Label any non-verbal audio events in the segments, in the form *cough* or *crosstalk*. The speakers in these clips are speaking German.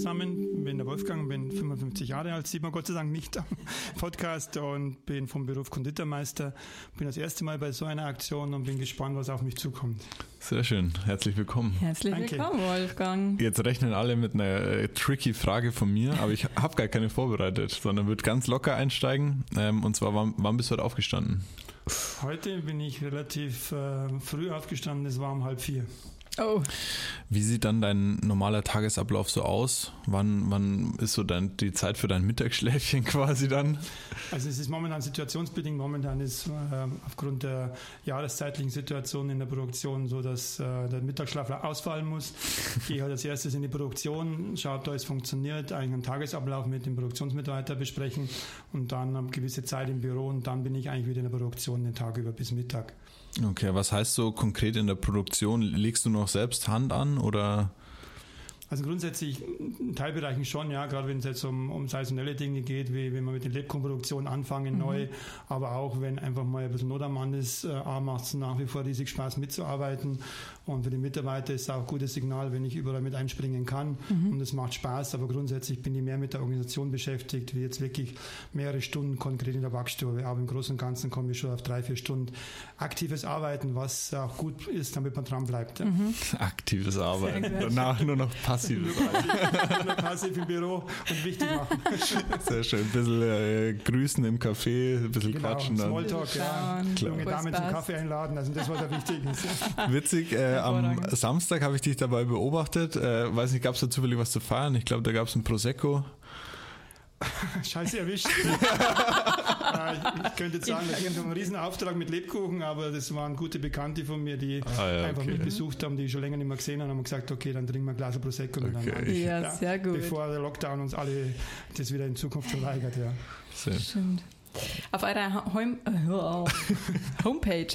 zusammen, bin der Wolfgang, bin 55 Jahre alt, sieht man Gott sei Dank nicht am *laughs* Podcast und bin vom Beruf Konditormeister. Bin das erste Mal bei so einer Aktion und bin gespannt, was auf mich zukommt. Sehr schön, herzlich willkommen. Herzlich Danke. willkommen, Wolfgang. Jetzt rechnen alle mit einer äh, tricky Frage von mir, aber ich habe gar keine vorbereitet, sondern würde ganz locker einsteigen. Ähm, und zwar, wann, wann bist du heute aufgestanden? Heute bin ich relativ äh, früh aufgestanden, es war um halb vier. Oh. Wie sieht dann dein normaler Tagesablauf so aus? Wann, wann ist so dann die Zeit für dein Mittagsschläfchen *laughs* quasi dann? Also es ist momentan situationsbedingt. Momentan ist äh, aufgrund der jahreszeitlichen Situation in der Produktion so, dass äh, der Mittagsschlaf ausfallen muss. Ich gehe halt als erstes in die Produktion, schaue, ob da es funktioniert, einen Tagesablauf mit dem Produktionsmitarbeiter besprechen und dann eine gewisse Zeit im Büro und dann bin ich eigentlich wieder in der Produktion den Tag über bis Mittag. Okay, was heißt so konkret in der Produktion? Legst du noch selbst Hand an oder? Also grundsätzlich in Teilbereichen schon, ja, gerade wenn es jetzt um, um saisonelle Dinge geht, wie wenn wir mit den Lebkuchenproduktionen anfangen mhm. neu, aber auch wenn einfach mal ein bisschen Not am Mann ist, äh, macht es nach wie vor riesig Spaß mitzuarbeiten und für die Mitarbeiter ist es auch ein gutes Signal, wenn ich überall mit einspringen kann mhm. und es macht Spaß, aber grundsätzlich bin ich mehr mit der Organisation beschäftigt, wie jetzt wirklich mehrere Stunden konkret in der Backstube, aber im Großen und Ganzen komme ich schon auf drei, vier Stunden aktives Arbeiten, was auch gut ist, damit man dran bleibt. Ja. Mhm. Aktives Arbeiten, danach nur noch passiv passiv sein. Nur passiv im Büro und wichtig machen. Sehr schön. Ein bisschen äh, grüßen im Café, ein bisschen genau, quatschen. Dann. Smalltalk, ja. Junge Damen zum Kaffee einladen, also das, was da wichtig ist. Witzig, äh, am Samstag habe ich dich dabei beobachtet. Äh, weiß nicht, gab es da zufällig was zu feiern? Ich glaube, da gab es ein Prosecco. *laughs* Scheiße erwischt. *laughs* ich könnte jetzt sagen, da ging einen riesen Auftrag mit Lebkuchen, aber das waren gute Bekannte von mir, die ah, ja, einfach okay. mich besucht haben, die ich schon länger nicht mehr gesehen haben, haben gesagt, okay, dann trinken wir ein Glas Prosecco okay. miteinander. Ja, ja, *laughs* sehr gut. Bevor der Lockdown uns alle das wieder in Zukunft verweigert, ja. Sehr. Stimmt. Auf eurer Home äh, Homepage,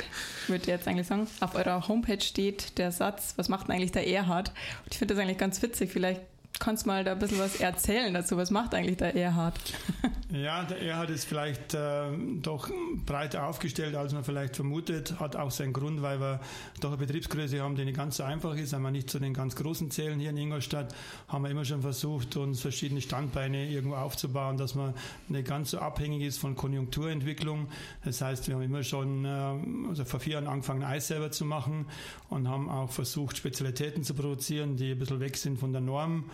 würde ich jetzt eigentlich sagen, auf eurer Homepage steht der Satz, was macht denn eigentlich der Erhard? Und ich finde das eigentlich ganz witzig. Vielleicht kannst mal da ein bisschen was erzählen dazu. Was macht eigentlich der Erhard? *laughs* Ja, der Erhard ist vielleicht äh, doch breiter aufgestellt, als man vielleicht vermutet. Hat auch seinen Grund, weil wir doch eine Betriebsgröße haben, die nicht ganz so einfach ist. Wir nicht zu den ganz großen zählen hier in Ingolstadt, haben wir immer schon versucht, uns verschiedene Standbeine irgendwo aufzubauen, dass man nicht ganz so abhängig ist von Konjunkturentwicklung. Das heißt, wir haben immer schon äh, also vor vier Jahren angefangen, Eis selber zu machen und haben auch versucht, Spezialitäten zu produzieren, die ein bisschen weg sind von der Norm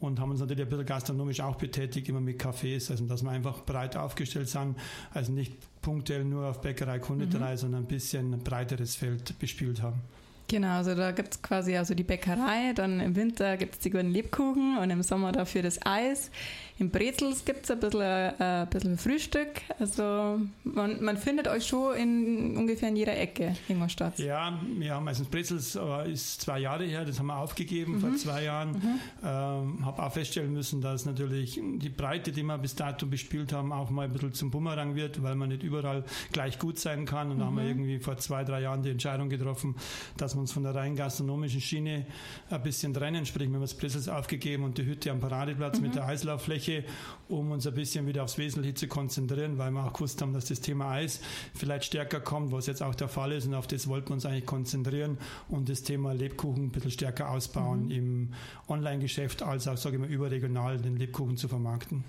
und haben uns natürlich ein bisschen gastronomisch auch betätigt, immer mit Cafés, also dass wir einfach breit aufgestellt sind, also nicht punktuell nur auf Bäckerei, Konditorei, mhm. sondern ein bisschen ein breiteres Feld bespielt haben. Genau, also da gibt es quasi also die Bäckerei, dann im Winter gibt es die guten Lebkuchen und im Sommer dafür das Eis. Im Brezels gibt es ein bisschen, äh, ein bisschen Frühstück. Also man, man findet euch schon in ungefähr in jeder Ecke Ingolstadt. Ja, wir haben also Brezels äh, ist zwei Jahre her, das haben wir aufgegeben mhm. vor zwei Jahren. Mhm. Ähm, habe auch feststellen müssen, dass natürlich die Breite, die wir bis dato bespielt haben, auch mal ein bisschen zum Bumerang wird, weil man nicht überall gleich gut sein kann. Und mhm. da haben wir mhm. irgendwie vor zwei, drei Jahren die Entscheidung getroffen, dass wir uns von der rein gastronomischen Schiene ein bisschen trennen. Sprich, wir haben das Brezels aufgegeben und die Hütte am Paradeplatz mit mhm. der Eislauffläche Fläche, um uns ein bisschen wieder aufs Wesentliche zu konzentrieren, weil wir auch gewusst haben, dass das Thema Eis vielleicht stärker kommt, was jetzt auch der Fall ist und auf das wollten wir uns eigentlich konzentrieren und das Thema Lebkuchen ein bisschen stärker ausbauen mhm. im Online-Geschäft als auch, sage ich mal, überregional den Lebkuchen zu vermarkten.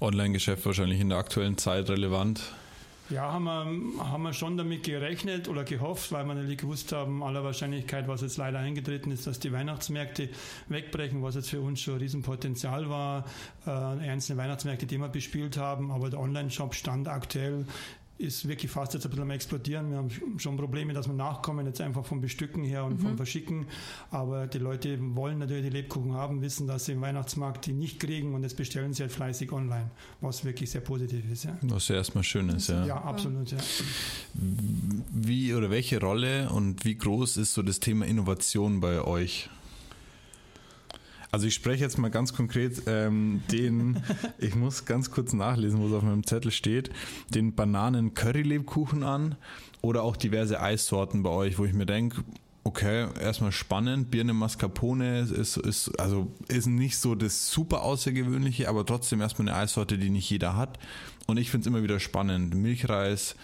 Online-Geschäft wahrscheinlich in der aktuellen Zeit relevant. Ja, haben wir, haben wir schon damit gerechnet oder gehofft, weil wir natürlich gewusst haben, aller Wahrscheinlichkeit, was jetzt leider eingetreten ist, dass die Weihnachtsmärkte wegbrechen, was jetzt für uns schon ein Riesenpotenzial war, äh, einzelne Weihnachtsmärkte, die wir bespielt haben, aber der Online-Shop stand aktuell ist wirklich fast jetzt ein bisschen am explodieren. Wir haben schon Probleme, dass wir nachkommen, jetzt einfach vom Bestücken her und mhm. vom Verschicken. Aber die Leute wollen natürlich die Lebkuchen haben, wissen, dass sie im Weihnachtsmarkt die nicht kriegen und jetzt bestellen sie halt fleißig online, was wirklich sehr positiv ist. Ja. Was ja erstmal schön ist, ja. Ja, absolut, ja. Wie oder welche Rolle und wie groß ist so das Thema Innovation bei euch? Also ich spreche jetzt mal ganz konkret ähm, den, *laughs* ich muss ganz kurz nachlesen, wo es auf meinem Zettel steht, den Bananen-Curry-Lebkuchen an oder auch diverse Eissorten bei euch, wo ich mir denke, okay, erstmal spannend. Birne Mascarpone ist, ist, also ist nicht so das super Außergewöhnliche, aber trotzdem erstmal eine Eissorte, die nicht jeder hat. Und ich finde es immer wieder spannend. Milchreis,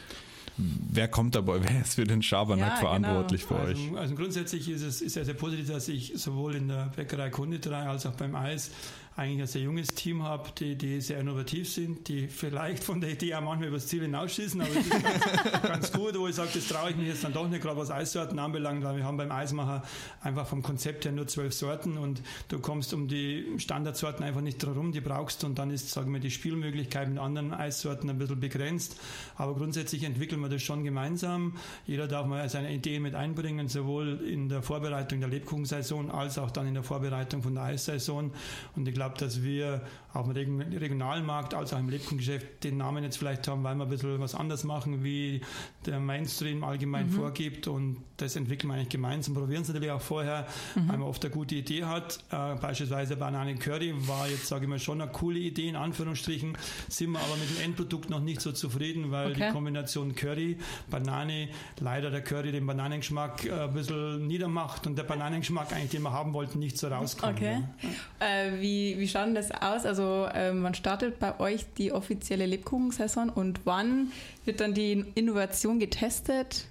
wer kommt dabei, wer ist für den Schabernack ja, verantwortlich genau. für euch? Also, also grundsätzlich ist es ist sehr, sehr positiv, dass ich sowohl in der Bäckerei Konditorei als auch beim Eis eigentlich ein sehr junges Team habe, die, die sehr innovativ sind, die vielleicht von der Idee auch manchmal über das Ziel hinausschießen, aber das ist ganz, *laughs* ganz gut, wo ich sage, das traue ich mich jetzt dann doch nicht, gerade was Eissorten anbelangt, weil wir haben beim Eismacher einfach vom Konzept her nur zwölf Sorten und du kommst um die Standardsorten einfach nicht drum, die brauchst und dann ist, sagen wir, die Spielmöglichkeit mit anderen Eissorten ein bisschen begrenzt, aber grundsätzlich entwickeln wir das schon gemeinsam. Jeder darf mal seine Ideen mit einbringen, sowohl in der Vorbereitung der Lebkuchensaison als auch dann in der Vorbereitung von der Eissaison und ich glaube, glaube, dass wir auf dem regionalen Markt als auch im Lebkuchengeschäft den Namen jetzt vielleicht haben, weil wir ein bisschen was anders machen, wie der Mainstream allgemein mhm. vorgibt und das entwickeln wir eigentlich gemeinsam. Probieren es natürlich auch vorher, mhm. weil man oft eine gute Idee hat. Äh, beispielsweise Banane Curry war jetzt, sage ich mal, schon eine coole Idee, in Anführungsstrichen, sind wir aber mit dem Endprodukt noch nicht so zufrieden, weil okay. die Kombination Curry, Banane, leider der Curry den Bananengeschmack äh, ein bisschen niedermacht und der Bananengeschmack eigentlich, den wir haben wollten, nicht so rauskommt. Okay. Ja. Äh, wie, wie schaut das aus? Also ähm, wann startet bei euch die offizielle Lebkuchensaison und wann wird dann die Innovation getestet?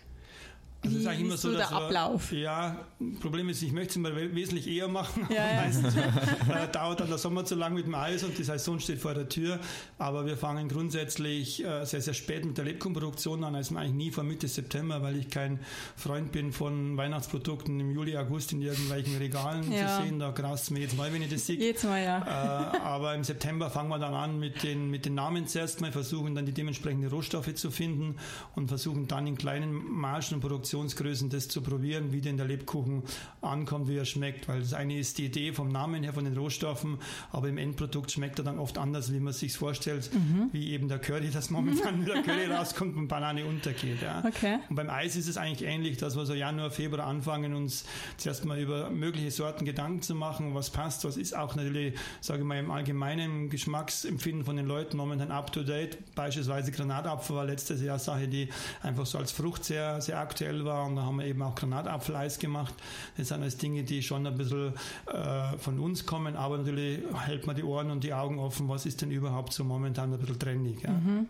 Also Wie ist eigentlich immer so, der Ablauf? Wir, ja, Problem ist, ich möchte es immer wesentlich eher machen. Ja, ja. Meistens äh, *laughs* dauert dann der Sommer zu lang mit dem Eis und die Saison steht vor der Tür. Aber wir fangen grundsätzlich äh, sehr, sehr spät mit der Lebkuchenproduktion an, also eigentlich nie vor Mitte September, weil ich kein Freund bin von Weihnachtsprodukten im Juli, August in irgendwelchen Regalen ja. zu sehen. Da graust es mir jetzt mal, wenn ich das sehe. Jetzt mal, ja. Äh, aber im September fangen wir dann an mit den, mit den Namen zuerst mal, versuchen dann die dementsprechenden Rohstoffe zu finden und versuchen dann in kleinen Margen und Produktionen Portionsgrößen das zu probieren, wie denn der Lebkuchen ankommt, wie er schmeckt. Weil das eine ist die Idee vom Namen her, von den Rohstoffen, aber im Endprodukt schmeckt er dann oft anders, wie man sich vorstellt, mhm. wie eben der Curry, das momentan mit der Curry *laughs* rauskommt und Banane untergeht. Ja. Okay. Und beim Eis ist es eigentlich ähnlich, dass wir so Januar, Februar anfangen, uns zuerst mal über mögliche Sorten Gedanken zu machen, was passt, was ist auch natürlich, sage ich mal, im allgemeinen Geschmacksempfinden von den Leuten momentan up to date. Beispielsweise Granatapfel war letztes Jahr Sache, die einfach so als Frucht sehr, sehr aktuell war und da haben wir eben auch Granatapfeleis gemacht. Das sind alles Dinge, die schon ein bisschen äh, von uns kommen, aber natürlich hält man die Ohren und die Augen offen, was ist denn überhaupt so momentan ein bisschen trendig. Ja. Mhm.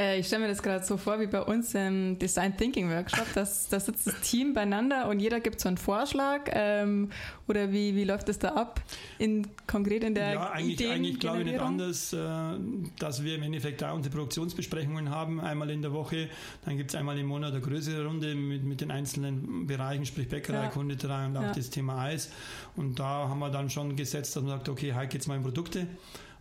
Äh, ich stelle mir das gerade so vor wie bei uns im Design Thinking Workshop. Da sitzt das Team beieinander und jeder gibt so einen Vorschlag. Ähm, oder wie, wie läuft das da ab? In, konkret in der Ja, eigentlich, eigentlich glaube ich nicht anders, äh, dass wir im Endeffekt da unsere Produktionsbesprechungen haben, einmal in der Woche. Dann gibt es einmal im Monat eine größere Runde mit, mit den einzelnen Bereichen, sprich Bäckerei, ja. Konditorei und auch ja. das Thema Eis. Und da haben wir dann schon gesetzt, dass man sagt, okay, heute geht es mal in Produkte.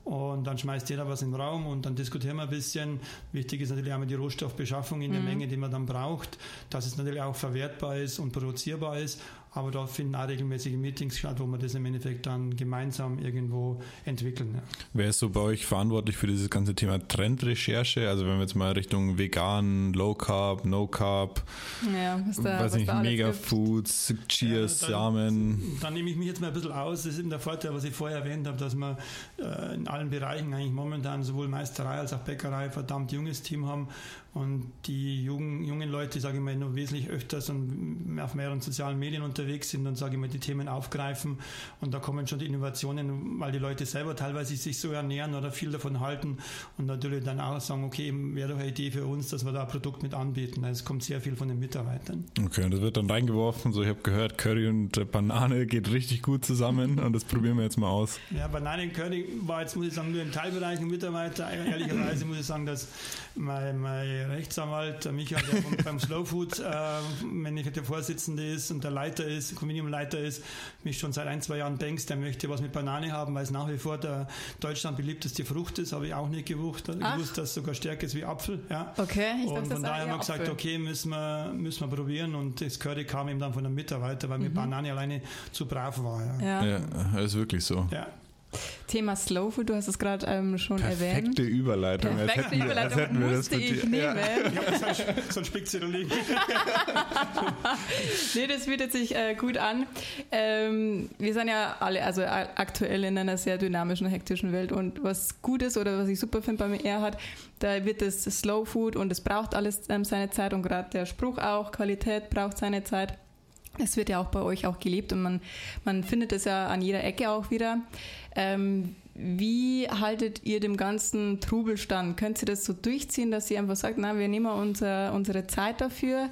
Und dann schmeißt jeder was in den Raum und dann diskutieren wir ein bisschen. Wichtig ist natürlich einmal die Rohstoffbeschaffung in der mhm. Menge, die man dann braucht, dass es natürlich auch verwertbar ist und produzierbar ist. Aber da finden auch regelmäßige Meetings statt, wo wir das im Endeffekt dann gemeinsam irgendwo entwickeln. Ja. Wer ist so bei euch verantwortlich für dieses ganze Thema Trendrecherche? Also wenn wir jetzt mal Richtung vegan, Low Carb, No Carb, ja, was da, weiß was nicht, Megafoods, Cheers, ja, dann, Samen. Dann nehme ich mich jetzt mal ein bisschen aus. Das ist eben der Vorteil, was ich vorher erwähnt habe, dass wir äh, in allen Bereichen eigentlich momentan sowohl Meisterei als auch Bäckerei verdammt junges Team haben und die jungen, jungen Leute, sage ich mal, noch wesentlich öfters und auf mehreren sozialen Medien unterwegs sind und, sage ich mal, die Themen aufgreifen. Und da kommen schon die Innovationen, weil die Leute selber teilweise sich so ernähren oder viel davon halten und natürlich dann auch sagen, okay, wäre doch eine Idee für uns, dass wir da ein Produkt mit anbieten. Also es kommt sehr viel von den Mitarbeitern. Okay, und das wird dann reingeworfen. So, ich habe gehört, Curry und Banane geht richtig gut zusammen und das probieren wir jetzt mal aus. Ja, Banane und Curry war jetzt, muss ich sagen, nur im Teilbereich ein Mitarbeiter. Ehrlicherweise muss ich sagen, dass mein, mein Rechtsanwalt, Michael, der vom, beim *laughs* Slow Food, äh, wenn ich der Vorsitzende ist und der Leiter ist, Convenium-Leiter ist, mich schon seit ein, zwei Jahren denkst, der möchte was mit Banane haben, weil es nach wie vor der Deutschland beliebteste Frucht ist, habe ich auch nicht gewusst, gewusst dass es sogar stärker ist wie Apfel. Ja. Okay, ich Und von daher haben wir gesagt, Apfel. okay, müssen wir, müssen wir probieren und das Curry kam eben dann von einem Mitarbeiter, weil mhm. mit Banane alleine zu brav war. Ja, ja. ja ist wirklich so. Ja. Thema Slow Food, du hast es gerade ähm, schon Perfekte erwähnt. Perfekte Überleitung. Perfekte Überleitung wir, als hätten wir das ich nehmen. Ja. ja so ein Spickzettel liegen. nee, das bietet sich äh, gut an. Ähm, wir sind ja alle, also aktuell in einer sehr dynamischen, hektischen Welt und was gut ist oder was ich super finde bei mir hat, da wird es Slow Food und es braucht alles ähm, seine Zeit und gerade der Spruch auch, Qualität braucht seine Zeit. Es wird ja auch bei euch auch gelebt und man, man findet es ja an jeder Ecke auch wieder. Ähm, wie haltet ihr dem ganzen Trubel stand? Könnt ihr das so durchziehen, dass ihr einfach sagt, na, wir nehmen unser, unsere Zeit dafür?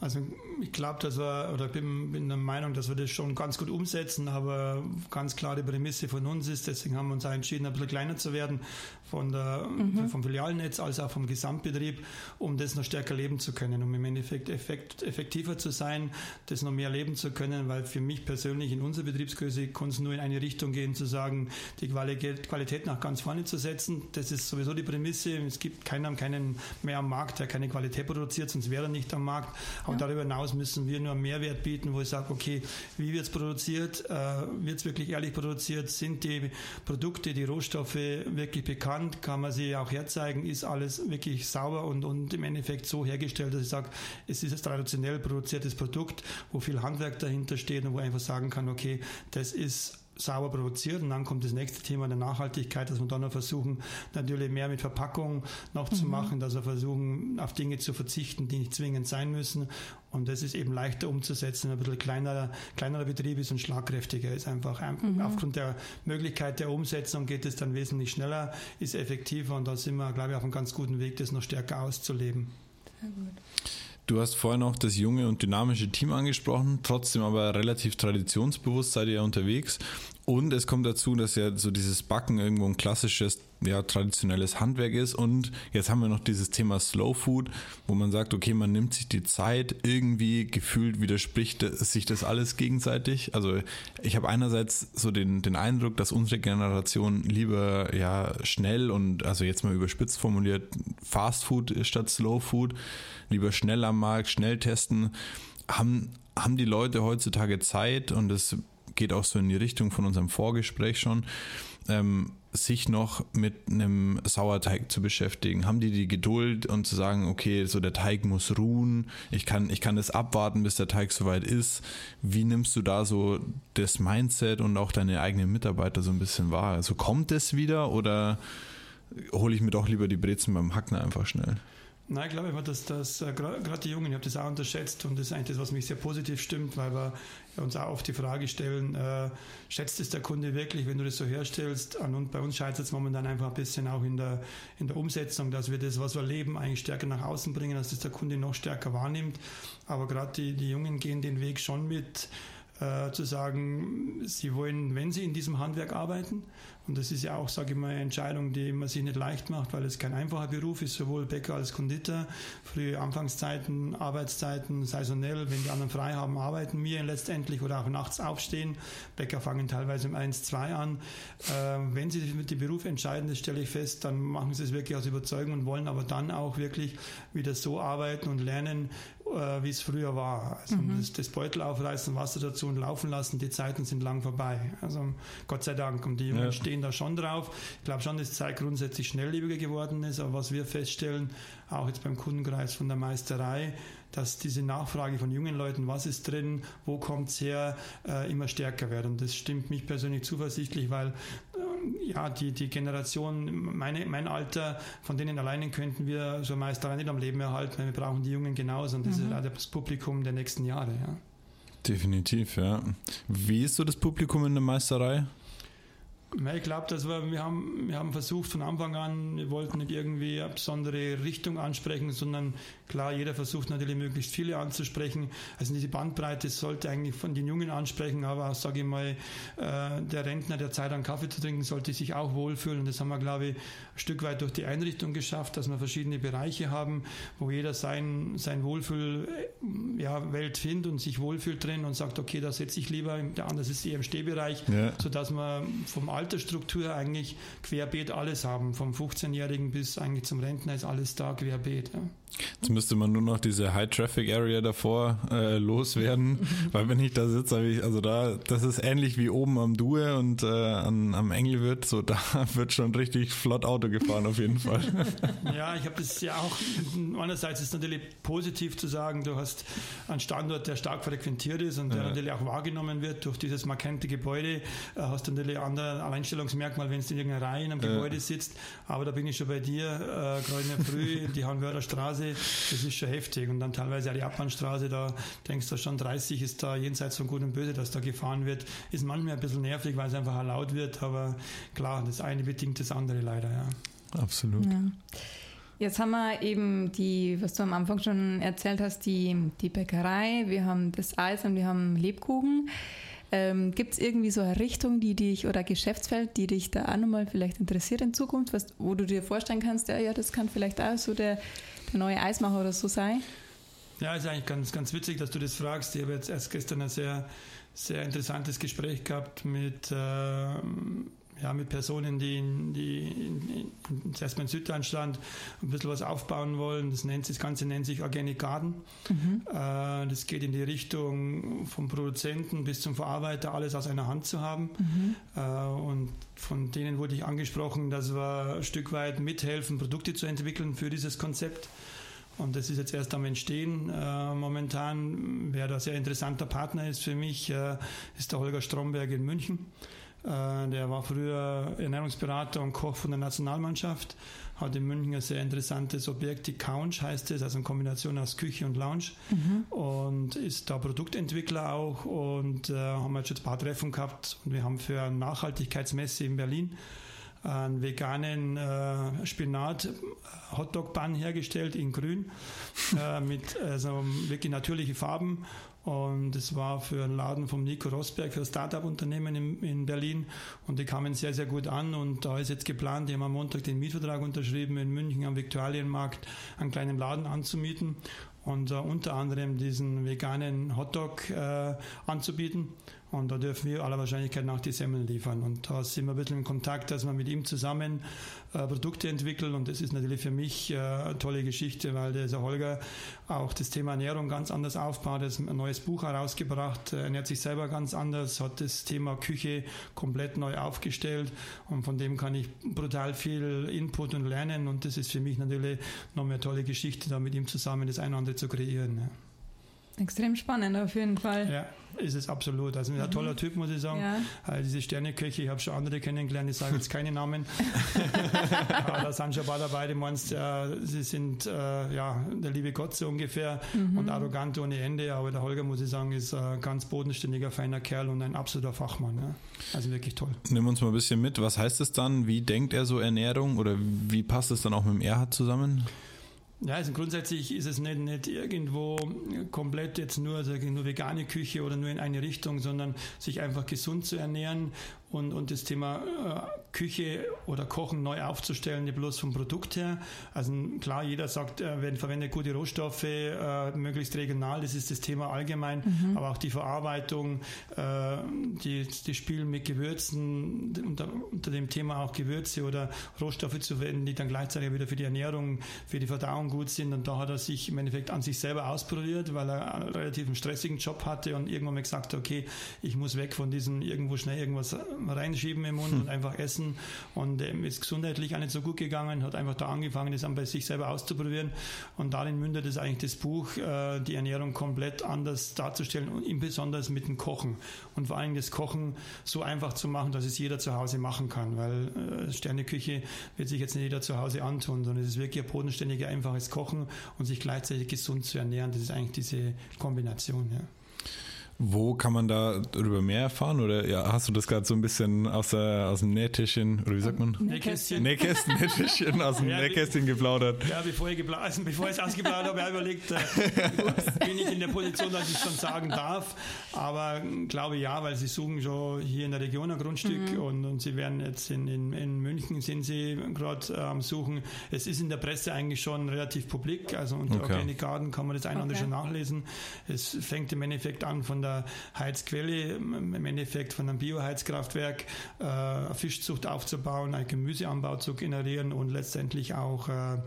Also ich glaube, dass wir, oder bin, bin der Meinung, dass wir das schon ganz gut umsetzen, aber ganz klar die Prämisse von uns ist, deswegen haben wir uns auch entschieden, ein bisschen kleiner zu werden, von der, mhm. vom Filialnetz als auch vom Gesamtbetrieb, um das noch stärker leben zu können, um im Endeffekt effekt, effektiver zu sein, das noch mehr leben zu können, weil für mich persönlich in unserer Betriebsgröße kann es nur in eine Richtung gehen, zu sagen, die Qualität nach ganz vorne zu setzen. Das ist sowieso die Prämisse. Es gibt keinen, keinen mehr am Markt, der keine Qualität produziert, sonst wäre er nicht am Markt. Aber ja. darüber hinaus müssen wir nur einen Mehrwert bieten, wo ich sage, okay, wie wird es produziert? Äh, wird es wirklich ehrlich produziert? Sind die Produkte, die Rohstoffe wirklich bekannt? Kann man sie auch herzeigen? Ist alles wirklich sauber und, und im Endeffekt so hergestellt, dass ich sage, es ist ein traditionell produziertes Produkt, wo viel Handwerk dahinter steht und wo ich einfach sagen kann, okay, das ist sauber produziert. Und dann kommt das nächste Thema der Nachhaltigkeit, dass wir dann noch versuchen, natürlich mehr mit Verpackung noch mhm. zu machen, dass wir versuchen, auf Dinge zu verzichten, die nicht zwingend sein müssen. Und das ist eben leichter umzusetzen, ein bisschen kleinerer, kleinerer Betrieb ist und schlagkräftiger ist einfach. Mhm. Aufgrund der Möglichkeit der Umsetzung geht es dann wesentlich schneller, ist effektiver und da sind wir, glaube ich, auf einem ganz guten Weg, das noch stärker auszuleben. Sehr gut. Du hast vorhin auch das junge und dynamische Team angesprochen, trotzdem aber relativ traditionsbewusst seid ihr ja unterwegs. Und es kommt dazu, dass ja so dieses Backen irgendwo ein klassisches, ja, traditionelles Handwerk ist. Und jetzt haben wir noch dieses Thema Slow Food, wo man sagt, okay, man nimmt sich die Zeit, irgendwie gefühlt widerspricht sich das alles gegenseitig. Also ich habe einerseits so den, den Eindruck, dass unsere Generation lieber ja schnell und also jetzt mal überspitzt formuliert Fast Food statt Slow Food, lieber schnell am Markt, schnell testen. Haben, haben die Leute heutzutage Zeit und das geht auch so in die Richtung von unserem Vorgespräch schon, ähm, sich noch mit einem Sauerteig zu beschäftigen? Haben die die Geduld und zu sagen, okay, so der Teig muss ruhen, ich kann, ich kann das abwarten, bis der Teig soweit ist. Wie nimmst du da so das Mindset und auch deine eigenen Mitarbeiter so ein bisschen wahr? Also kommt es wieder oder hole ich mir doch lieber die Brezen beim Hackner einfach schnell? Nein, ich glaube einfach, dass das äh, gerade die Jungen, ich habe das auch unterschätzt und das ist eigentlich das, was mich sehr positiv stimmt, weil wir uns auch oft die Frage stellen, äh, schätzt es der Kunde wirklich, wenn du das so herstellst? Und bei uns scheitert es momentan einfach ein bisschen auch in der, in der Umsetzung, dass wir das, was wir leben, eigentlich stärker nach außen bringen, dass das der Kunde noch stärker wahrnimmt. Aber gerade die, die Jungen gehen den Weg schon mit, äh, zu sagen, sie wollen, wenn sie in diesem Handwerk arbeiten, und das ist ja auch, sage ich mal, eine Entscheidung, die man sich nicht leicht macht, weil es kein einfacher Beruf ist, sowohl Bäcker als Konditor. Frühe Anfangszeiten, Arbeitszeiten, saisonell, wenn die anderen frei haben, arbeiten wir letztendlich oder auch nachts aufstehen. Bäcker fangen teilweise um 1, 2 an. Äh, wenn sie sich mit dem Beruf entscheiden, das stelle ich fest, dann machen sie es wirklich aus Überzeugung und wollen aber dann auch wirklich wieder so arbeiten und lernen, äh, wie es früher war. Also mhm. das, das, Beutel aufreißen, Wasser dazu und laufen lassen, die Zeiten sind lang vorbei. Also Gott sei Dank. Und die Jungen ja. stehen da schon drauf. Ich glaube schon, dass die Zeit grundsätzlich schnelllebiger geworden ist, aber was wir feststellen, auch jetzt beim Kundenkreis von der Meisterei, dass diese Nachfrage von jungen Leuten, was ist drin, wo kommt es her, äh, immer stärker wird. Und das stimmt mich persönlich zuversichtlich, weil äh, ja, die, die Generation, meine, mein Alter, von denen alleine könnten wir so Meisterei nicht am Leben erhalten, weil wir brauchen die Jungen genauso. Und das mhm. ist auch das Publikum der nächsten Jahre. Ja. Definitiv, ja. Wie ist so das Publikum in der Meisterei? Ich glaube, dass wir, wir haben, wir haben versucht von Anfang an, wir wollten nicht irgendwie eine besondere Richtung ansprechen, sondern klar, jeder versucht natürlich möglichst viele anzusprechen. Also diese Bandbreite sollte eigentlich von den Jungen ansprechen, aber sage ich mal, äh, der Rentner, der Zeit an Kaffee zu trinken, sollte sich auch wohlfühlen. Und das haben wir, glaube ich, ein Stück weit durch die Einrichtung geschafft, dass wir verschiedene Bereiche haben, wo jeder sein, sein Wohlfühl, ja, Welt findet und sich wohlfühlt drin und sagt, okay, da setze ich lieber, der andere ist eher im Stehbereich, ja. sodass man vom Altersstruktur eigentlich querbeet alles haben. Vom 15-Jährigen bis eigentlich zum Rentner ist alles da querbeet. Ja. Jetzt müsste man nur noch diese High-Traffic-Area davor äh, loswerden, *laughs* weil wenn ich da sitze, ich, also da, das ist ähnlich wie oben am Due und äh, an, am Engelwirt, so *laughs* da wird schon richtig flott Auto gefahren auf jeden Fall. *laughs* Ja, ich habe das ja auch, einerseits ist es natürlich positiv zu sagen, du hast einen Standort, der stark frequentiert ist und der ja. natürlich auch wahrgenommen wird durch dieses markante Gebäude, äh, hast du natürlich ein anderes Alleinstellungsmerkmal, wenn du in irgendeiner Reihe in einem ja. Gebäude sitzt, aber da bin ich schon bei dir, äh, gerade in der Früh, die Hanwörder Straße, Straße, das ist schon heftig. Und dann teilweise auch die Abbahnstraße, da denkst du schon, 30 ist da jenseits von Gut und Böse, dass da gefahren wird. Ist manchmal ein bisschen nervig, weil es einfach laut wird, aber klar, das eine bedingt das andere leider, ja. Absolut. Ja. Jetzt haben wir eben die, was du am Anfang schon erzählt hast, die, die Bäckerei, wir haben das Eis und wir haben Lebkuchen. Ähm, Gibt es irgendwie so eine Richtung, die dich oder Geschäftsfeld, die dich da auch nochmal vielleicht interessiert in Zukunft, was, wo du dir vorstellen kannst, ja, ja, das kann vielleicht auch so der, der neue Eismacher oder so sein? Ja, ist eigentlich ganz, ganz witzig, dass du das fragst. Ich habe jetzt erst gestern ein sehr, sehr interessantes Gespräch gehabt mit äh, ja, mit Personen, die, in, die in, in, erstmal in Süddeutschland ein bisschen was aufbauen wollen. Das, nennt, das Ganze nennt sich Organic Garden. Mhm. Äh, das geht in die Richtung vom Produzenten bis zum Verarbeiter, alles aus einer Hand zu haben. Mhm. Äh, und von denen wurde ich angesprochen, dass wir ein Stück weit mithelfen, Produkte zu entwickeln für dieses Konzept. Und das ist jetzt erst am Entstehen. Äh, momentan, wer da sehr interessanter Partner ist für mich, äh, ist der Holger Stromberg in München. Äh, der war früher Ernährungsberater und Koch von der Nationalmannschaft, hat in München ein sehr interessantes Objekt, die Couch heißt es, also eine Kombination aus Küche und Lounge mhm. und ist da Produktentwickler auch und äh, haben jetzt schon ein paar Treffen gehabt und wir haben für eine Nachhaltigkeitsmesse in Berlin einen veganen äh, Spinat Hotdog Bun hergestellt in grün äh, mit also wirklich natürliche Farben und es war für einen Laden vom Nico Rosberg, für ein Startup-Unternehmen in, in, Berlin. Und die kamen sehr, sehr gut an. Und da ist jetzt geplant, die haben am Montag den Mietvertrag unterschrieben, in München am Viktualienmarkt einen kleinen Laden anzumieten und uh, unter anderem diesen veganen Hotdog äh, anzubieten. Und da dürfen wir aller Wahrscheinlichkeit nach die Semmeln liefern. Und da sind wir ein bisschen in Kontakt, dass wir mit ihm zusammen äh, Produkte entwickeln. Und das ist natürlich für mich äh, eine tolle Geschichte, weil dieser Holger auch das Thema Ernährung ganz anders aufbaut. Er hat ein neues Buch herausgebracht, er ernährt sich selber ganz anders, hat das Thema Küche komplett neu aufgestellt. Und von dem kann ich brutal viel Input und lernen. Und das ist für mich natürlich noch eine tolle Geschichte, da mit ihm zusammen das eine oder andere zu kreieren. Ja. Extrem spannend auf jeden Fall. Ja, ist es absolut. Also ein toller Typ, muss ich sagen. Ja. Also diese Sterneköche, ich habe schon andere kennengelernt, ich sage jetzt keine Namen. *laughs* Aber da sind schon ein paar dabei, die meinst, äh, sie sind äh, ja der liebe Gott so ungefähr mhm. und arrogant ohne Ende. Aber der Holger, muss ich sagen, ist ein ganz bodenständiger, feiner Kerl und ein absoluter Fachmann. Ja. Also wirklich toll. Nimm uns mal ein bisschen mit. Was heißt es dann? Wie denkt er so Ernährung oder wie passt es dann auch mit dem Erhard zusammen? Ja, also grundsätzlich ist es nicht, nicht irgendwo komplett jetzt nur, also nur vegane Küche oder nur in eine Richtung, sondern sich einfach gesund zu ernähren und, und das Thema äh, Küche oder Kochen neu aufzustellen, nicht bloß vom Produkt her. Also klar, jeder sagt, äh, wenn verwendet gute Rohstoffe, äh, möglichst regional, das ist das Thema allgemein, mhm. aber auch die Verarbeitung, äh, die, die Spielen mit Gewürzen, unter, unter dem Thema auch Gewürze oder Rohstoffe zu verwenden, die dann gleichzeitig wieder für die Ernährung, für die Verdauung gut sind. Und da hat er sich im Endeffekt an sich selber ausprobiert, weil er einen relativ stressigen Job hatte und irgendwann mal gesagt hat, okay, ich muss weg von diesem irgendwo schnell irgendwas reinschieben im Mund hm. und einfach essen. Und ähm, ist gesundheitlich auch nicht so gut gegangen, hat einfach da angefangen, das bei sich selber auszuprobieren. Und darin mündet es eigentlich das Buch, äh, die Ernährung komplett anders darzustellen und insbesondere mit dem Kochen. Und vor allem das Kochen so einfach zu machen, dass es jeder zu Hause machen kann, weil äh, Sterneküche wird sich jetzt nicht jeder zu Hause antun, sondern es ist wirklich ein bodenständiges, einfaches Kochen und sich gleichzeitig gesund zu ernähren. Das ist eigentlich diese Kombination. Ja. Wo kann man da darüber mehr erfahren? Oder ja, hast du das gerade so ein bisschen aus, der, aus dem Nähtischchen, oder wie sagt man? Nähkästchen. Nähkästchen, Nähtischchen, aus dem *laughs* ja, Nähkästchen geplaudert. Ja, bevor ich, gebla also bevor ich es ausgeplaudert habe, habe ich überlegt, äh, bin ich in der Position, dass ich es schon sagen darf. Aber glaube ja, weil sie suchen schon hier in der Region ein Grundstück mhm. und, und sie werden jetzt in, in, in München sind sie gerade äh, am Suchen. Es ist in der Presse eigentlich schon relativ publik, also unter okay. Organic Garden kann man das ein oder andere schon nachlesen. Es fängt im Endeffekt an von der der Heizquelle, im Endeffekt von einem Bioheizkraftwerk, äh, Fischzucht aufzubauen, einen Gemüseanbau zu generieren und letztendlich auch äh,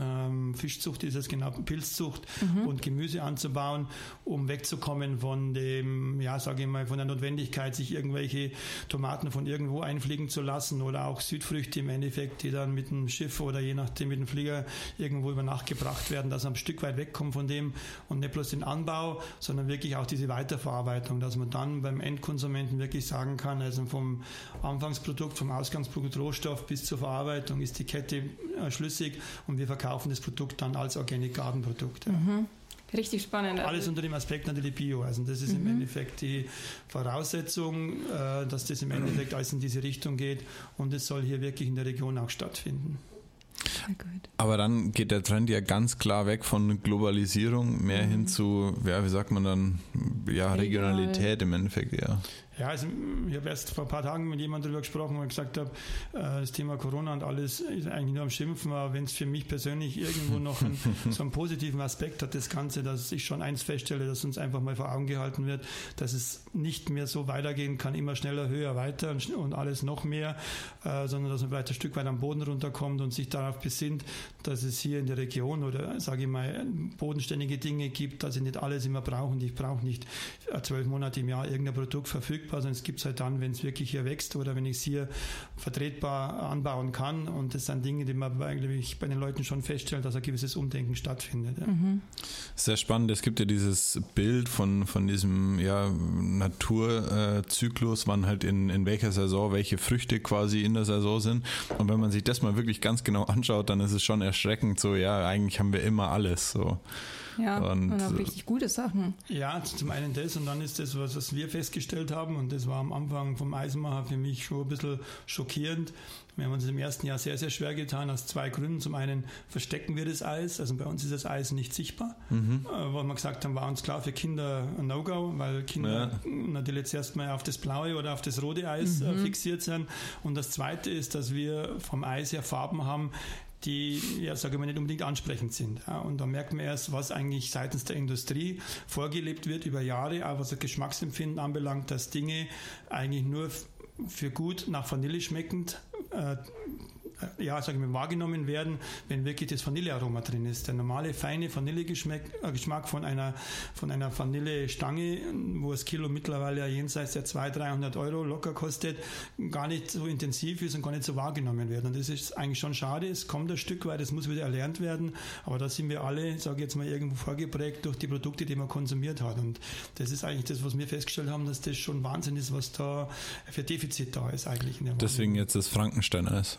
ähm, Fischzucht ist es genau, Pilzzucht mhm. und Gemüse anzubauen, um wegzukommen von dem, ja, sage ich mal, von der Notwendigkeit, sich irgendwelche Tomaten von irgendwo einfliegen zu lassen oder auch Südfrüchte im Endeffekt, die dann mit dem Schiff oder je nachdem mit dem Flieger irgendwo über Nacht gebracht werden, dass man ein Stück weit wegkommt von dem und nicht bloß den Anbau, sondern wirklich auch diese Weiterverarbeitung, dass man dann beim Endkonsumenten wirklich sagen kann, also vom Anfangsprodukt, vom Ausgangsprodukt Rohstoff bis zur Verarbeitung ist die Kette äh, schlüssig und wir verkaufen verkaufen das Produkt dann als Organic Garden Produkt. Ja. Mhm. Richtig spannend. Alles unter dem Aspekt natürlich Bio. Also das ist mhm. im Endeffekt die Voraussetzung, äh, dass das im Endeffekt alles in diese Richtung geht und es soll hier wirklich in der Region auch stattfinden. Aber dann geht der Trend ja ganz klar weg von Globalisierung mehr mhm. hin zu, ja, wie sagt man dann, ja, Regionalität im Endeffekt, ja. Ja, also ich habe erst vor ein paar Tagen mit jemandem darüber gesprochen, wo ich gesagt habe, äh, das Thema Corona und alles ist eigentlich nur am Schimpfen, aber wenn es für mich persönlich irgendwo noch einen, *laughs* so einen positiven Aspekt hat, das Ganze, dass ich schon eins feststelle, dass uns einfach mal vor Augen gehalten wird, dass es nicht mehr so weitergehen kann, immer schneller, höher, weiter und, und alles noch mehr, äh, sondern dass man vielleicht ein Stück weit am Boden runterkommt und sich darauf besinnt, dass es hier in der Region oder sage ich mal bodenständige Dinge gibt, dass ich nicht alles immer brauche und ich brauche nicht zwölf Monate im Jahr irgendein Produkt verfügbar verfügbar, sondern es gibt es halt dann, wenn es wirklich hier wächst oder wenn ich es hier vertretbar anbauen kann. Und das sind Dinge, die man eigentlich bei den Leuten schon feststellt, dass ein gewisses Umdenken stattfindet. Ja. Mhm. Sehr spannend. Es gibt ja dieses Bild von, von diesem ja, Naturzyklus, wann halt in, in welcher Saison welche Früchte quasi in der Saison sind. Und wenn man sich das mal wirklich ganz genau anschaut, dann ist es schon erschreckend, so ja, eigentlich haben wir immer alles. So. Ja, und, und auch richtig gute Sachen. Ja, zum einen das und dann ist das, was, was wir festgestellt haben und das war am Anfang vom Eisenmacher für mich schon ein bisschen schockierend. Wir haben uns im ersten Jahr sehr, sehr schwer getan, aus zwei Gründen. Zum einen verstecken wir das Eis, also bei uns ist das Eis nicht sichtbar. Mhm. Äh, wir gesagt haben, war uns klar für Kinder ein No-Go, weil Kinder ja. natürlich jetzt erstmal auf das blaue oder auf das rote Eis äh, mhm. fixiert sind. Und das zweite ist, dass wir vom Eis her Farben haben, die, ja, sage ich mal, nicht unbedingt ansprechend sind. Ja, und da merkt man erst, was eigentlich seitens der Industrie vorgelebt wird über Jahre, auch was das Geschmacksempfinden anbelangt, dass Dinge eigentlich nur für gut nach Vanille schmeckend äh, ja, sag ich mal, wahrgenommen werden, wenn wirklich das Vanillearoma drin ist. Der normale, feine Vanillegeschmack äh, von einer, von einer Vanillestange, wo das Kilo mittlerweile jenseits der 200, 300 Euro locker kostet, gar nicht so intensiv ist und gar nicht so wahrgenommen wird. Und das ist eigentlich schon schade. Es kommt ein Stück weit, es muss wieder erlernt werden, aber da sind wir alle, sage ich jetzt mal, irgendwo vorgeprägt durch die Produkte, die man konsumiert hat. Und das ist eigentlich das, was wir festgestellt haben, dass das schon Wahnsinn ist, was da für Defizit da ist eigentlich. Deswegen jetzt das Frankenstein-Eis.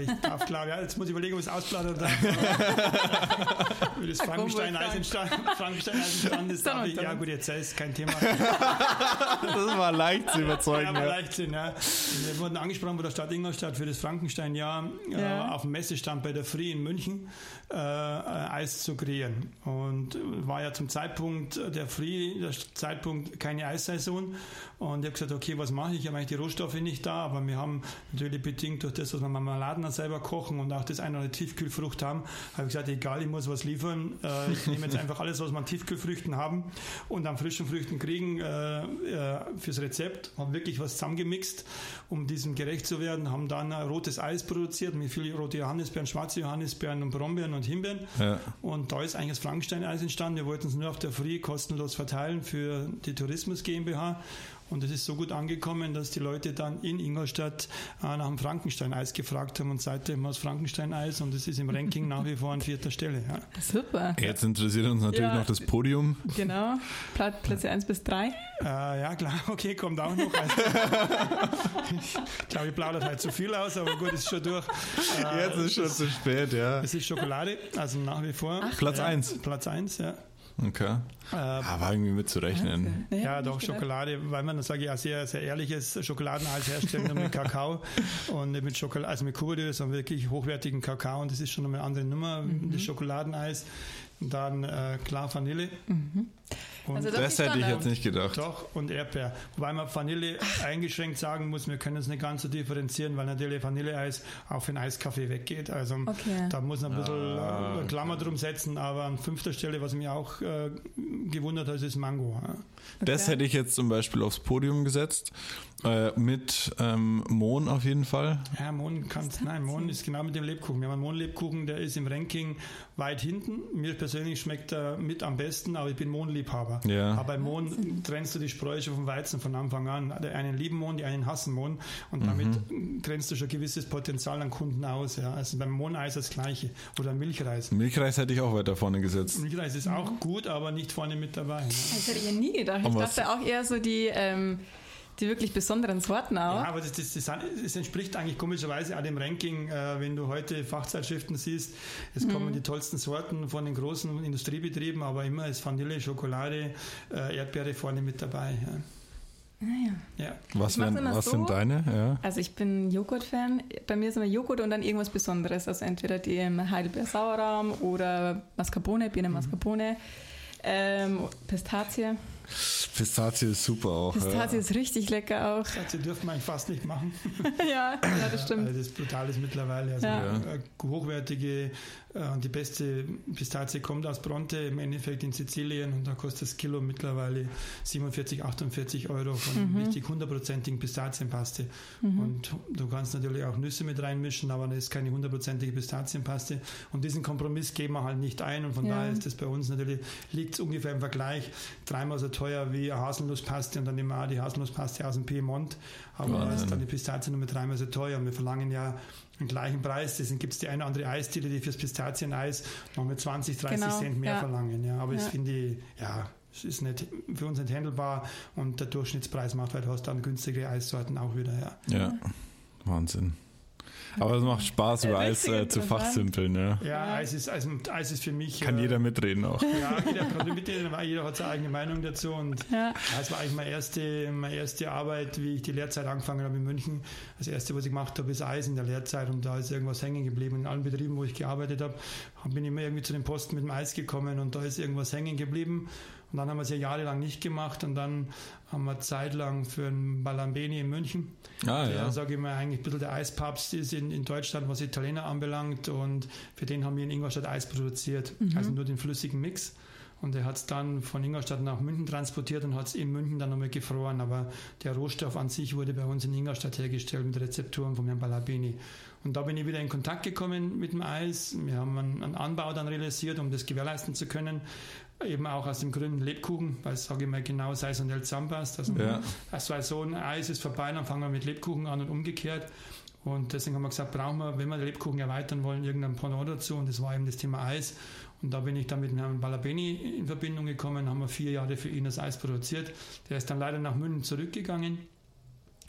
ich darf klar, ja, jetzt muss ich überlegen, ob ich es ausplaudern darf. *laughs* Wie das Frankenstein-Eis entstanden, Frankenstein ist. Aber, ja gut, jetzt ist kein Thema. *laughs* das war leicht zu überzeugen. Ja, ja. Leichtsinn, ja. Wir wurden angesprochen bei der Stadt Ingolstadt für das Frankenstein-Jahr äh, ja. äh, auf dem Messestand bei der Free in München äh, Eis zu kreieren. Und war ja zum Zeitpunkt der Free, der Zeitpunkt keine Eissaison. Und ich habe gesagt, okay, was mache ich? Ich habe eigentlich die Rohstoffe nicht da, aber wir haben natürlich bedingt durch das, was wir Marmeladen selber kochen und auch das eine oder andere Tiefkühlfrucht haben, habe ich gesagt, egal, ich muss was liefern. Äh, ich nehme jetzt *laughs* einfach alles, was wir an Tiefkühlfrüchten haben und an frischen Früchten kriegen äh, äh, fürs Rezept. Haben wirklich was zusammengemixt, um diesem gerecht zu werden. Haben dann rotes Eis produziert mit viel rote Johannisbeeren, schwarze Johannisbeeren und Brombeeren und Himbeeren. Ja. Und da ist eigentlich das Frankenstein-Eis entstanden. Wir wollten es nur auf der Free kostenlos verteilen für die Tourismus GmbH. Und es ist so gut angekommen, dass die Leute dann in Ingolstadt äh, nach dem Frankenstein-Eis gefragt haben und seitdem war es Frankenstein-Eis und es ist im Ranking *laughs* nach wie vor an vierter Stelle. Ja. Super. Jetzt interessiert uns natürlich ja, noch das Podium. Genau, Plätze 1 bis 3. Äh, ja, klar, *laughs* okay, kommt auch noch. Also, ich glaube, ich plaudere halt zu viel aus, aber gut, ist schon durch. Äh, Jetzt ist schon zu spät, ja. Es ist Schokolade, also nach wie vor. Ach, Platz 1. Ja, Platz 1, ja. Okay. Äh, ah, war irgendwie mitzurechnen. Ja, ja doch, Schokolade, weil man, das sage ich, auch sehr, sehr ehrliches Schokoladeneis herstellen mit Kakao *laughs* und nicht mit Schokolade, also mit Kuhdö, sondern wirklich hochwertigen Kakao und das ist schon eine andere Nummer, mhm. das Schokoladeneis. Dann äh, klar Vanille. Mhm. Also das, hätte ich jetzt nicht gedacht. Doch, und Erdbeer. Wobei man Vanille eingeschränkt sagen muss, wir können es nicht ganz so differenzieren, weil natürlich Vanilleeis auch für einen Eiskaffee weggeht. Also okay. da muss man ein bisschen ah, okay. Klammer drum setzen, aber an fünfter Stelle, was mich auch äh, gewundert hat, ist Mango. Okay. Das hätte ich jetzt zum Beispiel aufs Podium gesetzt. Äh, mit ähm, Mohn auf jeden Fall. Ja, Mohn kann Nein, Mohn ist genau mit dem Lebkuchen. Wir haben einen Mohnlebkuchen, der ist im Ranking weit hinten. Mir persönlich schmeckt er mit am besten, aber ich bin Mohnliebhaber. Ja. Aber bei Mohn trennst du die Spreuche vom Weizen von Anfang an. Die einen lieben Mohn, die einen hassen Mohn. Und damit mhm. grenzt du schon gewisses Potenzial an Kunden aus. Ja. Also beim Mohneis das Gleiche. Oder Milchreis. Milchreis hätte ich auch weiter vorne gesetzt. Milchreis ist auch gut, aber nicht vorne mit dabei. Ne? Das hätte ich ja nie gedacht. Ich dachte auch eher so die. Ähm, die wirklich besonderen Sorten auch. Ja, aber das, das, das, das entspricht eigentlich komischerweise auch dem Ranking, äh, wenn du heute Fachzeitschriften siehst. Es mhm. kommen die tollsten Sorten von den großen Industriebetrieben, aber immer ist Vanille, Schokolade, äh, Erdbeere vorne mit dabei. Ja. Ah, ja. Was, wenn, was so. sind deine? Ja. Also ich bin Joghurt-Fan. Bei mir ist immer Joghurt und dann irgendwas Besonderes. Also entweder die Heidelbeer-Sauerrahm oder Mascarpone, Biene mhm. Mascarpone, mhm. ähm, Pistazie. Pistazie ist super auch. Pistazie ja. ist richtig lecker auch. Pistazie dürfen wir eigentlich fast nicht machen. *laughs* ja, ja, das stimmt. Das brutal ist mittlerweile. Also ja. hochwertige äh, und die beste Pistazie kommt aus Bronte, im Endeffekt in Sizilien und da kostet das Kilo mittlerweile 47, 48 Euro von mhm. richtig hundertprozentigen Pistazienpaste. Mhm. Und du kannst natürlich auch Nüsse mit reinmischen, aber das ist keine hundertprozentige Pistazienpaste. Und diesen Kompromiss geben wir halt nicht ein und von ja. daher ist das bei uns natürlich, liegt es ungefähr im Vergleich dreimal so teuer wie eine Haselnusspaste und dann nehmen wir auch die Haselnusspaste aus dem Piemont, aber ja, ist dann die Pistazie nur mit dreimal so teuer und wir verlangen ja den gleichen Preis. Deswegen gibt es die eine oder andere Eisdiele, die fürs Pistazieneis noch mit 20, 30 genau, Cent mehr ja. verlangen. Ja, aber ja. das finde ich, ja, es ist nicht, für uns nicht handelbar und der Durchschnittspreis macht, weil du hast dann günstigere Eissorten auch wieder. Ja, ja. Wahnsinn. Aber es macht Spaß, über Eis äh, zu fachsimpeln. Ja, ja Eis, ist, Eis, Eis ist für mich. Kann äh, jeder mitreden auch. Ja, jeder kann mitreden, weil jeder hat seine eigene Meinung dazu. Und ja. das war eigentlich meine erste, meine erste Arbeit, wie ich die Lehrzeit angefangen habe in München. Das erste, was ich gemacht habe, ist Eis in der Lehrzeit und da ist irgendwas hängen geblieben. In allen Betrieben, wo ich gearbeitet habe, bin ich immer irgendwie zu den Posten mit dem Eis gekommen und da ist irgendwas hängen geblieben. Und dann haben wir es ja jahrelang nicht gemacht und dann haben wir zeitlang für einen Balambeni in München, ah, der, ja. sage ich mal, eigentlich ein bisschen der Eispapst ist in, in Deutschland, was Italiener anbelangt und für den haben wir in Ingolstadt Eis produziert, mhm. also nur den flüssigen Mix. Und er hat es dann von Ingolstadt nach München transportiert und hat es in München dann nochmal gefroren. Aber der Rohstoff an sich wurde bei uns in Ingolstadt hergestellt mit Rezepturen von Herrn Balabini. Und da bin ich wieder in Kontakt gekommen mit dem Eis. Wir haben einen, einen Anbau dann realisiert, um das gewährleisten zu können eben auch aus dem grünen Lebkuchen, weil sage ich mal genau saisonell zusammenpasst. Also, ja. also so ein Eis ist vorbei, dann fangen wir mit Lebkuchen an und umgekehrt. Und deswegen haben wir gesagt, brauchen wir, wenn wir Lebkuchen erweitern wollen, irgendein Pendant dazu. Und das war eben das Thema Eis. Und da bin ich dann mit Herrn Balabeni in Verbindung gekommen, haben wir vier Jahre für ihn das Eis produziert. Der ist dann leider nach München zurückgegangen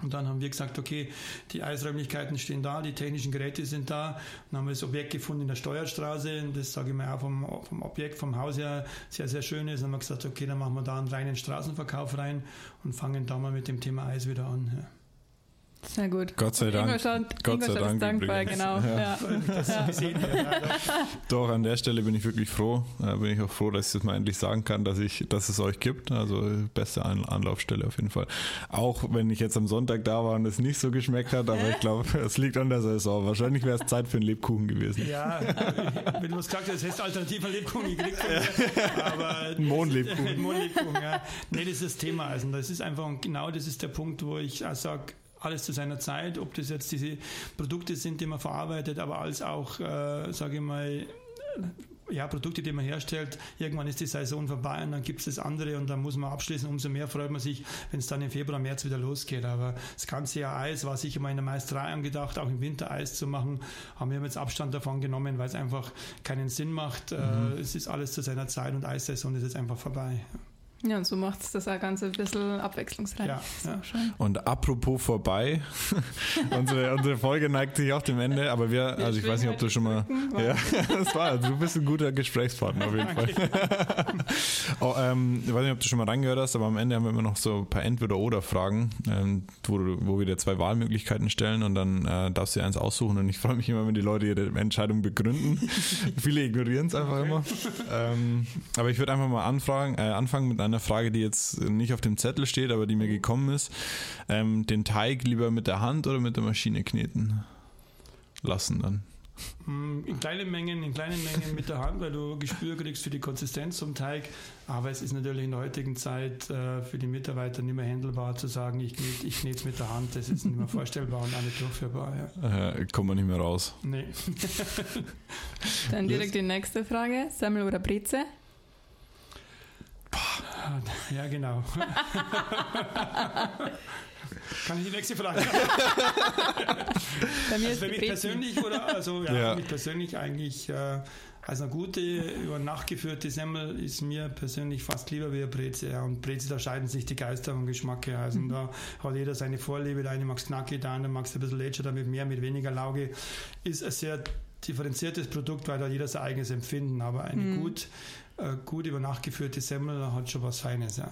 und dann haben wir gesagt, okay, die Eisräumlichkeiten stehen da, die technischen Geräte sind da. Dann haben wir das Objekt gefunden in der Steuerstraße. Und das sage ich mal auch vom, vom Objekt, vom Haus her sehr, sehr schön ist. Dann haben wir gesagt, okay, dann machen wir da einen reinen Straßenverkauf rein und fangen da mal mit dem Thema Eis wieder an. Ja. Sehr gut. Gott sei Dank. Ingolstadt, Gott sei Dank. dankbar, genau. Ja. Ja. *laughs* Doch, an der Stelle bin ich wirklich froh. Äh, bin ich auch froh, dass ich das mal endlich sagen kann, dass, ich, dass es euch gibt. Also beste Anlaufstelle auf jeden Fall. Auch wenn ich jetzt am Sonntag da war und es nicht so geschmeckt hat, aber ich glaube, es liegt an der Saison. Wahrscheinlich wäre es Zeit für einen Lebkuchen gewesen. Ja, wenn du es gesagt hast, hättest du alternativer Lebkuchen gekriegt. Aber ein Mondlebkuchen. Ein Mondlebkuchen, ja. Nee, das ist das Thema. Also das ist einfach, genau das ist der Punkt, wo ich sage, alles zu seiner Zeit, ob das jetzt diese Produkte sind, die man verarbeitet, aber als auch, äh, sage ich mal, ja, Produkte, die man herstellt, irgendwann ist die Saison vorbei und dann gibt es das andere und dann muss man abschließen. Umso mehr freut man sich, wenn es dann im Februar, März wieder losgeht. Aber das ganze Jahr Eis war sicher mal in der Meisterei angedacht, auch im Winter Eis zu machen. Haben wir jetzt Abstand davon genommen, weil es einfach keinen Sinn macht. Äh, mhm. Es ist alles zu seiner Zeit und Eissaison ist jetzt einfach vorbei. Ja, und so macht es das auch ganz ein bisschen abwechslungsreich. Ja, ja. Und apropos vorbei, *laughs* unsere, unsere Folge neigt sich auch dem Ende, aber wir, wir also ich weiß nicht, ob du schon mal. Ja, *laughs* das war, also du bist ein guter Gesprächspartner auf jeden Fall. *laughs* oh, ähm, ich weiß nicht, ob du schon mal reingehört hast, aber am Ende haben wir immer noch so ein paar Entweder-Oder-Fragen, ähm, wo, wo wir dir zwei Wahlmöglichkeiten stellen und dann äh, darfst du dir eins aussuchen. Und ich freue mich immer, wenn die Leute ihre Entscheidung begründen. Viele ignorieren es einfach okay. immer. Ähm, aber ich würde einfach mal anfragen, äh, anfangen mit einer einer Frage, die jetzt nicht auf dem Zettel steht, aber die mir gekommen ist. Ähm, den Teig lieber mit der Hand oder mit der Maschine kneten lassen dann? Mm, in kleinen Mengen, in kleinen Mengen mit der Hand, weil du Gespür kriegst für die Konsistenz zum Teig. Aber es ist natürlich in der heutigen Zeit äh, für die Mitarbeiter nicht mehr handelbar zu sagen, ich knete ich es mit der Hand. Das ist nicht mehr vorstellbar und auch nicht durchführbar. Ja. Äh, kommt man nicht mehr raus. Nee. Dann direkt die nächste Frage. Semmel oder Breze? *laughs* Ja, genau. *laughs* Kann ich die nächste Frage? Bei mir also für mich persönlich oder also ja, Ja. für mich persönlich eigentlich äh, also eine gute über Nacht geführte Semmel ist mir persönlich fast lieber wie eine Breze. Ja. Und Breze, da scheiden sich die Geister vom Geschmack her. Also Mhm. da hat jeder seine Vorliebe. Der eine mag es knackig, der andere mag es ein bisschen lätscher, damit mehr, mit weniger Lauge. Ist ein sehr differenziertes Produkt, weil da jeder sein eigenes Empfinden. Aber eine Mhm. gut, gut über Nacht geführte Semmel hat schon was Feines. Ja.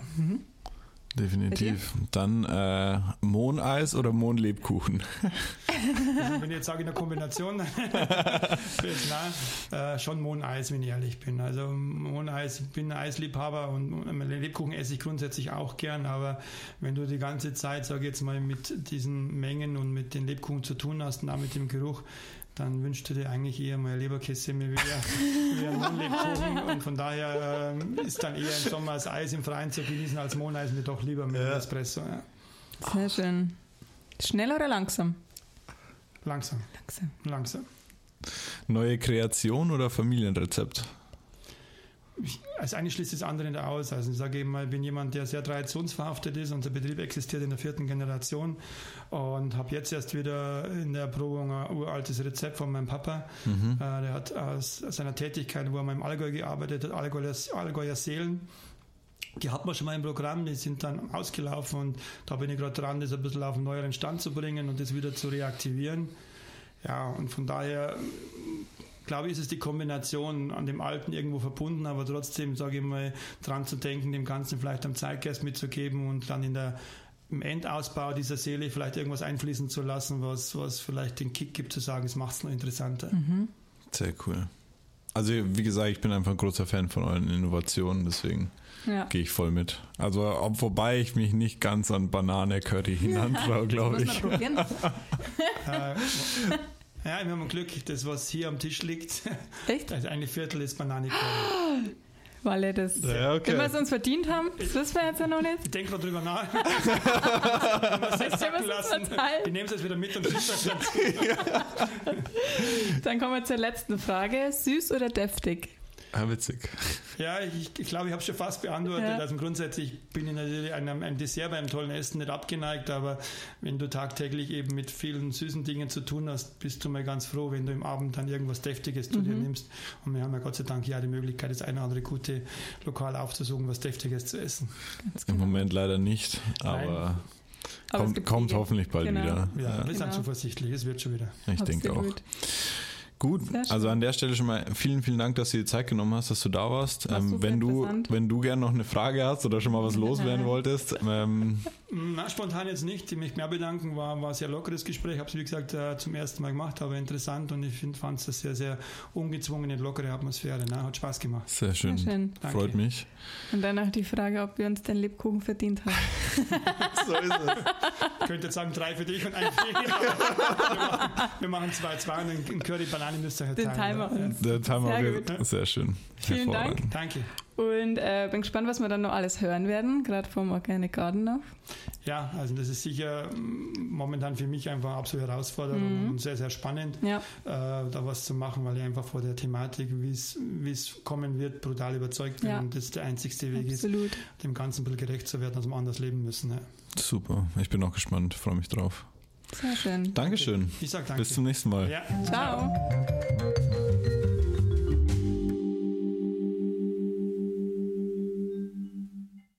Definitiv. Dann äh, Mohneis oder Mohnlebkuchen? *laughs* Also wenn ich jetzt sage in der Kombination, *laughs* *laughs* nein, äh, schon Mohneis, wenn ich ehrlich bin. Also Mohneis, ich bin ein Eisliebhaber und und Lebkuchen esse ich grundsätzlich auch gern, aber wenn du die ganze Zeit, sage ich jetzt mal, mit diesen Mengen und mit den Lebkuchen zu tun hast und auch mit dem Geruch, dann wünschst du dir eigentlich eher mal Leberkässemmel wie, ein- wie ein Mohnlebkuchen und von daher ähm, ist dann eher im Sommer das Eis im Freien zu genießen als Mohneis mir doch lieber mit Ja. Espresso. Ja. Sehr schön. Schnell oder langsam? Langsam, Langsam. langsam. Neue Kreation oder Familienrezept? Also eine schließt das andere nicht aus. Also ich sage eben mal, ich bin jemand, der sehr traditionsverhaftet ist. Unser Betrieb existiert in der vierten Generation und habe jetzt erst wieder in der Erprobung ein uraltes Rezept von meinem Papa. Mhm. Äh, der hat aus seiner Tätigkeit, wo er mal im Allgäu gearbeitet hat, Allgäuer, Allgäuer Seelen, die hat man schon mal im Programm, die sind dann ausgelaufen und da bin ich gerade dran, das ein bisschen auf einen neueren Stand zu bringen und das wieder zu reaktivieren. Ja, und von daher glaube ich, ist es die Kombination an dem Alten irgendwo verbunden, aber trotzdem, sage ich mal, dran zu denken, dem Ganzen vielleicht am Zeitgeist mitzugeben und dann in der im Endausbau dieser Seele vielleicht irgendwas einfließen zu lassen, was, was vielleicht den Kick gibt, zu sagen, es macht es noch interessanter. Sehr cool. Also wie gesagt, ich bin einfach ein großer Fan von euren Innovationen, deswegen Ja. gehe ich voll mit. Also ob, wobei ich mich nicht ganz an Banane-Curry *laughs* hinantraue, glaube Muss ich. man probieren. *laughs* *laughs* äh, ja, wir haben Glück, das, was hier am Tisch liegt, Echt? also eine Viertel ist Banane. Weil er das, Ja, okay. wenn wir es uns verdient haben, das wissen wir jetzt ja noch nicht. Ich denke mal drüber nach. Wir wir es lassen. verteilen? Ich nehme es jetzt wieder mit und dazu. *laughs* Dann kommen wir zur letzten Frage. Süß oder deftig? Ah, witzig. Ja, ich, ich glaube, ich habe schon fast beantwortet. Ja. Also grundsätzlich bin ich natürlich einem, einem Dessert beim tollen Essen nicht abgeneigt, aber wenn du tagtäglich eben mit vielen süßen Dingen zu tun hast, bist du mal ganz froh, wenn du im Abend dann irgendwas Deftiges zu dir nimmst. Und wir haben ja Gott sei Dank ja die Möglichkeit, das eine oder andere gute Lokal aufzusuchen, was Deftiges zu essen. Ganz Im genau. Moment leider nicht, aber, Aber kommt, kommt hoffentlich bald Genau. wieder. Ja, Ja, wir sind Genau. zuversichtlich, es wird schon wieder. ich denke auch. Gut, also an der Stelle schon mal vielen, vielen Dank, dass du dir Zeit genommen hast, dass du da warst. War Ähm, wenn, du, wenn du gerne noch eine Frage hast oder schon mal was loswerden *laughs* wolltest, ähm, Na, spontan jetzt nicht. Ich möchte mehr bedanken. War, war ein sehr lockeres Gespräch. Habe es, wie gesagt, äh, zum ersten Mal gemacht, aber interessant und ich fand es eine sehr, sehr ungezwungene, lockere Atmosphäre. Ne? Hat Spaß gemacht. sehr schön. Sehr schön. Danke. Freut mich. Und dann noch die Frage, ob wir uns den Lebkuchen verdient haben. *laughs* So ist es. Ich könnte jetzt sagen, drei für dich und ein für dich. wir machen- zwei, zwei und einen Curry Banane müsst ihr halt Den. Timer. Der Timer Sehr wird sehr schön. Vielen Dank. Danke. Und äh, bin gespannt, was wir dann noch alles hören werden, gerade vom Organic Garden noch. Ja, also das ist sicher mm, momentan für mich einfach eine absolute Herausforderung Mhm. und sehr, sehr spannend, Ja, äh, da was zu machen, weil ich einfach vor der Thematik, wie es kommen wird, brutal überzeugt bin Ja. und das der einzigste Weg ist, absolut. dem Ganzen ein bisschen gerecht zu werden, dass wir anders leben müssen. Ja. Super. Ich bin auch gespannt. Freue mich drauf. Sehr schön. Dankeschön. Ich sage danke. Bis zum nächsten Mal. ja. Ciao.